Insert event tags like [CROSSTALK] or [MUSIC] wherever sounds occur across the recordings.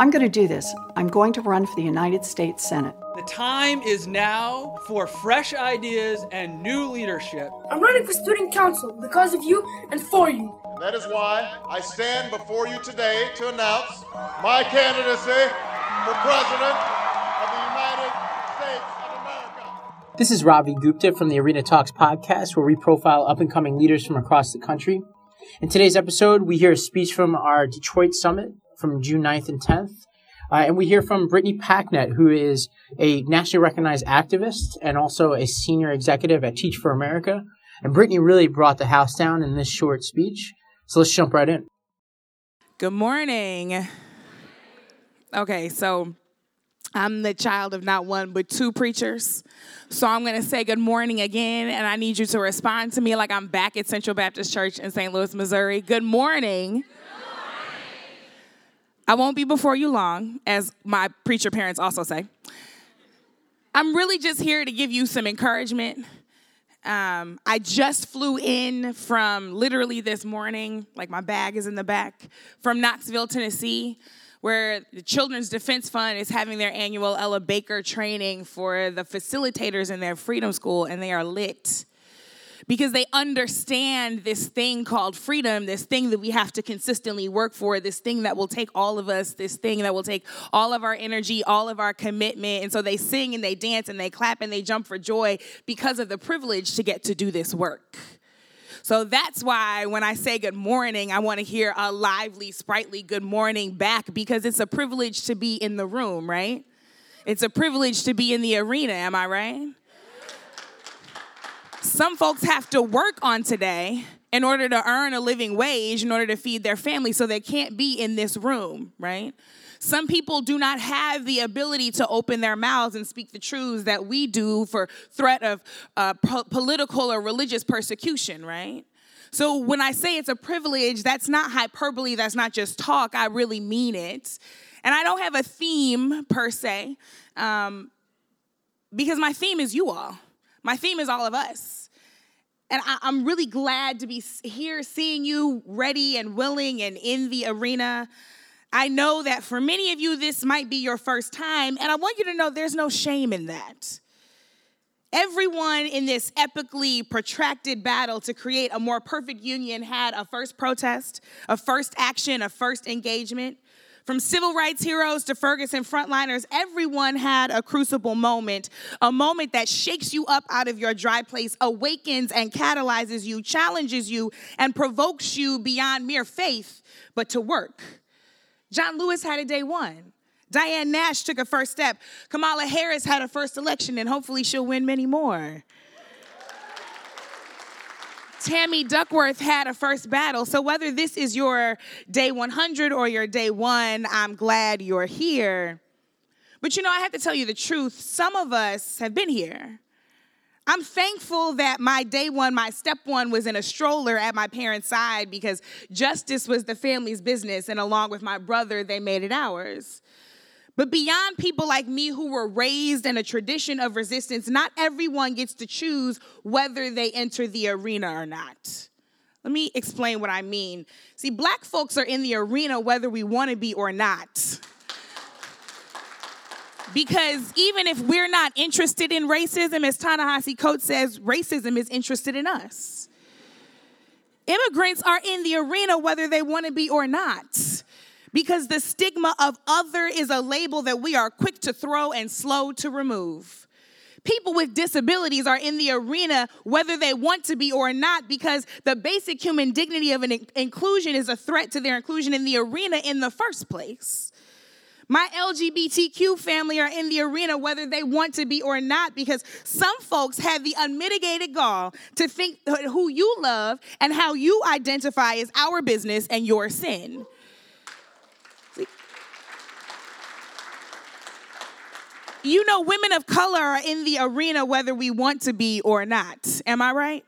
I'm going to do this. I'm going to run for the United States Senate. The time is now for fresh ideas and new leadership. I'm running for student council because of you and for you. And that is why I stand before you today to announce my candidacy for President of the United States of America. This is Ravi Gupta from the Arena Talks podcast, where we profile up and coming leaders from across the country. In today's episode, we hear a speech from our Detroit Summit from June 9th and 10th. Uh, and we hear from Brittany Packnett, who is a nationally recognized activist and also a senior executive at Teach for America. And Brittany really brought the house down in this short speech. So let's jump right in. Good morning. Okay, so I'm the child of not one but two preachers. So I'm going to say good morning again, and I need you to respond to me like I'm back at Central Baptist Church in St. Louis, Missouri. Good morning. I won't be before you long, as my preacher parents also say. I'm really just here to give you some encouragement. Um, I just flew in from literally this morning, like my bag is in the back, from Knoxville, Tennessee, where the Children's Defense Fund is having their annual Ella Baker training for the facilitators in their Freedom School, and they are lit because they understand this thing called freedom, this thing that we have to consistently work for, this thing that will take all of us, this thing that will take all of our energy, all of our commitment. And so they sing and they dance and they clap and they jump for joy because of the privilege to get to do this work. So that's why when I say good morning, I want to hear a lively, sprightly good morning back because it's a privilege to be in the room, right? It's a privilege to be in the arena, am I right? Some folks have to work on today in order to earn a living wage, in order to feed their family, so they can't be in this room, right? Some people do not have the ability to open their mouths and speak the truths that we do for threat of uh, po- political or religious persecution, right? So when I say it's a privilege, that's not hyperbole, that's not just talk, I really mean it. And I don't have a theme per se, um, because my theme is you all. My theme is all of us. And I, am really glad to be here seeing you ready and willing and in the arena. I know that for many of you, this might be your first time, and I want you to know there's no shame in that. Everyone in this epically protracted battle to create a more perfect union had a first protest, a first action, a first engagement. From civil rights heroes to Ferguson frontliners, everyone had a crucible moment, a moment that shakes you up out of your dry place, awakens and catalyzes you, challenges you, and provokes you beyond mere faith, but to work. John Lewis had a day one. Diane Nash took a first step. Kamala Harris had a first election, and hopefully she'll win many more. Tammy Duckworth had a first battle. So whether this is your day 100 or your day one, I'm glad you're here. But you know, I have to tell you the truth. Some of us have been here. I'm thankful that my day one, my step one, was in a stroller at my parents' side because justice was the family's business, and along with my brother, they made it ours. But beyond people like me who were raised in a tradition of resistance, not everyone gets to choose whether they enter the arena or not. Let me explain what I mean. See, black folks are in the arena whether we want to be or not. Because even if we're not interested in racism, as Ta-Nehisi Coates says, racism is interested in us. Immigrants are in the arena whether they want to be or not because the stigma of other is a label that we are quick to throw and slow to remove. People with disabilities are in the arena whether they want to be or not because the basic human dignity of an inclusion is a threat to their inclusion in the arena in the first place. My LGBTQ family are in the arena whether they want to be or not because some folks have the unmitigated gall to think who you love and how you identify is our business and your sin. You know, women of color are in the arena whether we want to be or not. Am I right?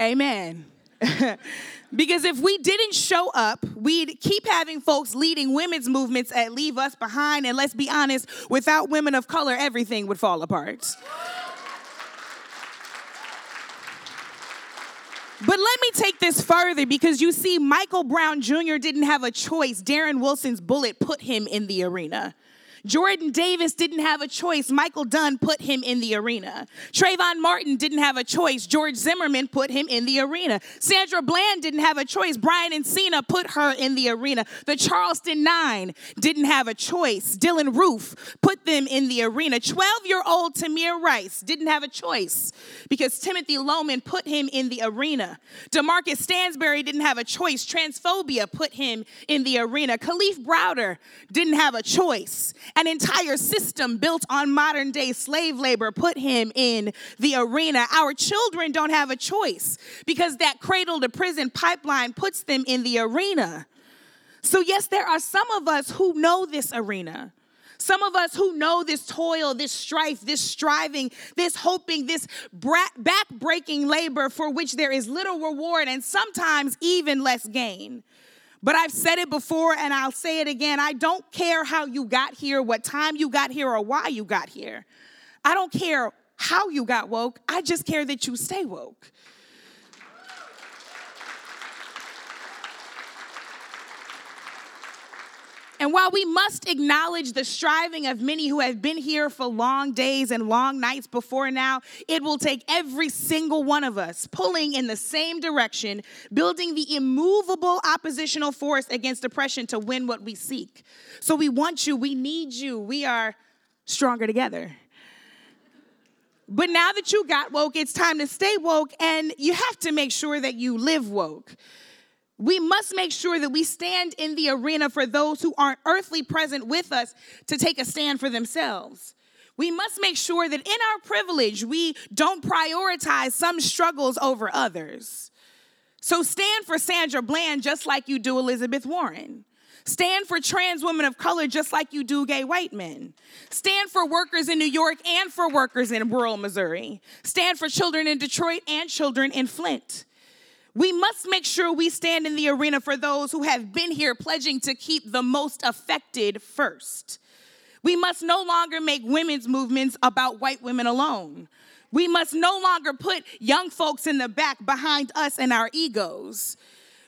Amen. [LAUGHS] because if we didn't show up, we'd keep having folks leading women's movements that leave us behind. And let's be honest, without women of color, everything would fall apart. But let me take this further because you see, Michael Brown Jr. didn't have a choice. Darren Wilson's bullet put him in the arena. Jordan Davis didn't have a choice. Michael Dunn put him in the arena. Trayvon Martin didn't have a choice. George Zimmerman put him in the arena. Sandra Bland didn't have a choice. Brian Encinia put her in the arena. The Charleston Nine didn't have a choice. Dylann Roof put them in the arena. 12 year old Tamir Rice didn't have a choice because Timothy Loehmann put him in the arena. Demarcus Stansbury didn't have a choice. Transphobia put him in the arena. Kalief Browder didn't have a choice. An entire system built on modern day slave labor put him in the arena. Our children don't have a choice because that cradle to prison pipeline puts them in the arena. So, yes, there are some of us who know this arena. Some of us who know this toil, this strife, this striving, this hoping, this back-breaking labor for which there is little reward and sometimes even less gain. But I've said it before and I'll say it again. I don't care how you got here, what time you got here, or why you got here. I don't care how you got woke. I just care that you stay woke. And while we must acknowledge the striving of many who have been here for long days and long nights before now, it will take every single one of us pulling in the same direction, building the immovable oppositional force against oppression to win what we seek. So we want you, we need you, we are stronger together. But now that you got woke, it's time to stay woke, and you have to make sure that you live woke. We must make sure that we stand in the arena for those who aren't earthly present with us to take a stand for themselves. We must make sure that in our privilege, we don't prioritize some struggles over others. So stand for Sandra Bland just like you do Elizabeth Warren. Stand for trans women of color just like you do gay white men. Stand for workers in New York and for workers in rural Missouri. Stand for children in Detroit and children in Flint. We must make sure we stand in the arena for those who have been here pledging to keep the most affected first. We must no longer make women's movements about white women alone. We must no longer put young folks in the back behind us and our egos.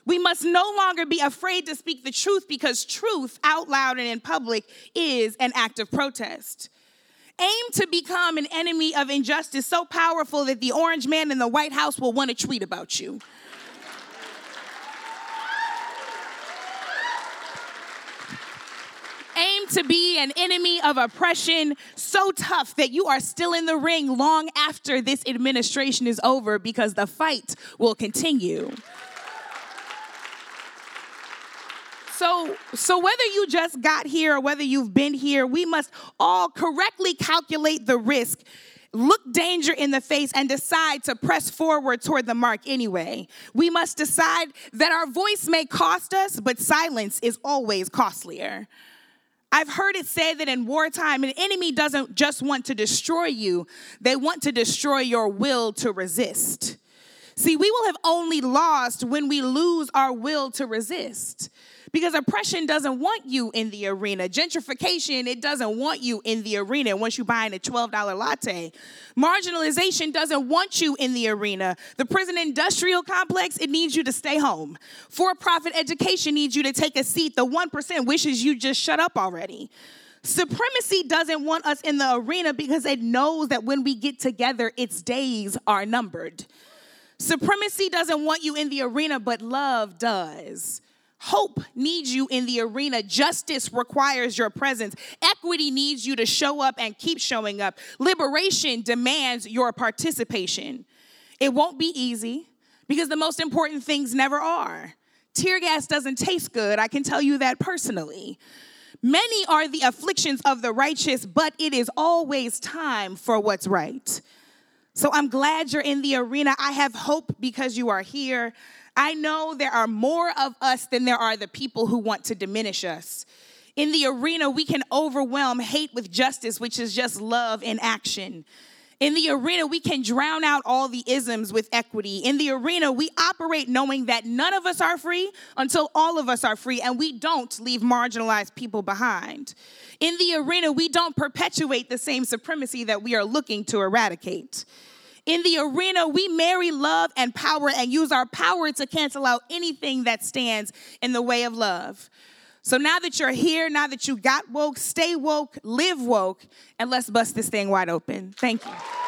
We must no longer be afraid to speak the truth because truth out loud and in public is an act of protest. Aim to become an enemy of injustice so powerful that the orange man in the White House will want to tweet about you. aim to be an enemy of oppression so tough that you are still in the ring long after this administration is over because the fight will continue. So, so whether you just got here or whether you've been here, we must all correctly calculate the risk look danger in the face and decide to press forward toward the mark anyway. We must decide that our voice may cost us, but silence is always costlier. I've heard it said that in wartime, an enemy doesn't just want to destroy you, they want to destroy your will to resist. See, we will have only lost when we lose our will to resist. Because oppression doesn't want you in the arena. Gentrification, it doesn't want you in the arena once you buying a $12 latte. Marginalization doesn't want you in the arena. The prison industrial complex, it needs you to stay home. For profit education needs you to take a seat. The 1% wishes you just shut up already. Supremacy doesn't want us in the arena because it knows that when we get together, its days are numbered. Supremacy doesn't want you in the arena, but love does. Hope needs you in the arena. Justice requires your presence. Equity needs you to show up and keep showing up. Liberation demands your participation. It won't be easy because the most important things never are. Tear gas doesn't taste good, I can tell you that personally. Many are the afflictions of the righteous, but it is always time for what's right. So I'm glad you're in the arena. I have hope because you are here. I know there are more of us than there are the people who want to diminish us. In the arena, we can overwhelm hate with justice, which is just love in action. In the arena, we can drown out all the isms with equity. In the arena, we operate knowing that none of us are free until all of us are free, and we don't leave marginalized people behind. In the arena, we don't perpetuate the same supremacy that we are looking to eradicate. In the arena, we marry love and power and use our power to cancel out anything that stands in the way of love. So now that you're here, now that you got woke, stay woke, live woke, and let's bust this thing wide open. Thank you.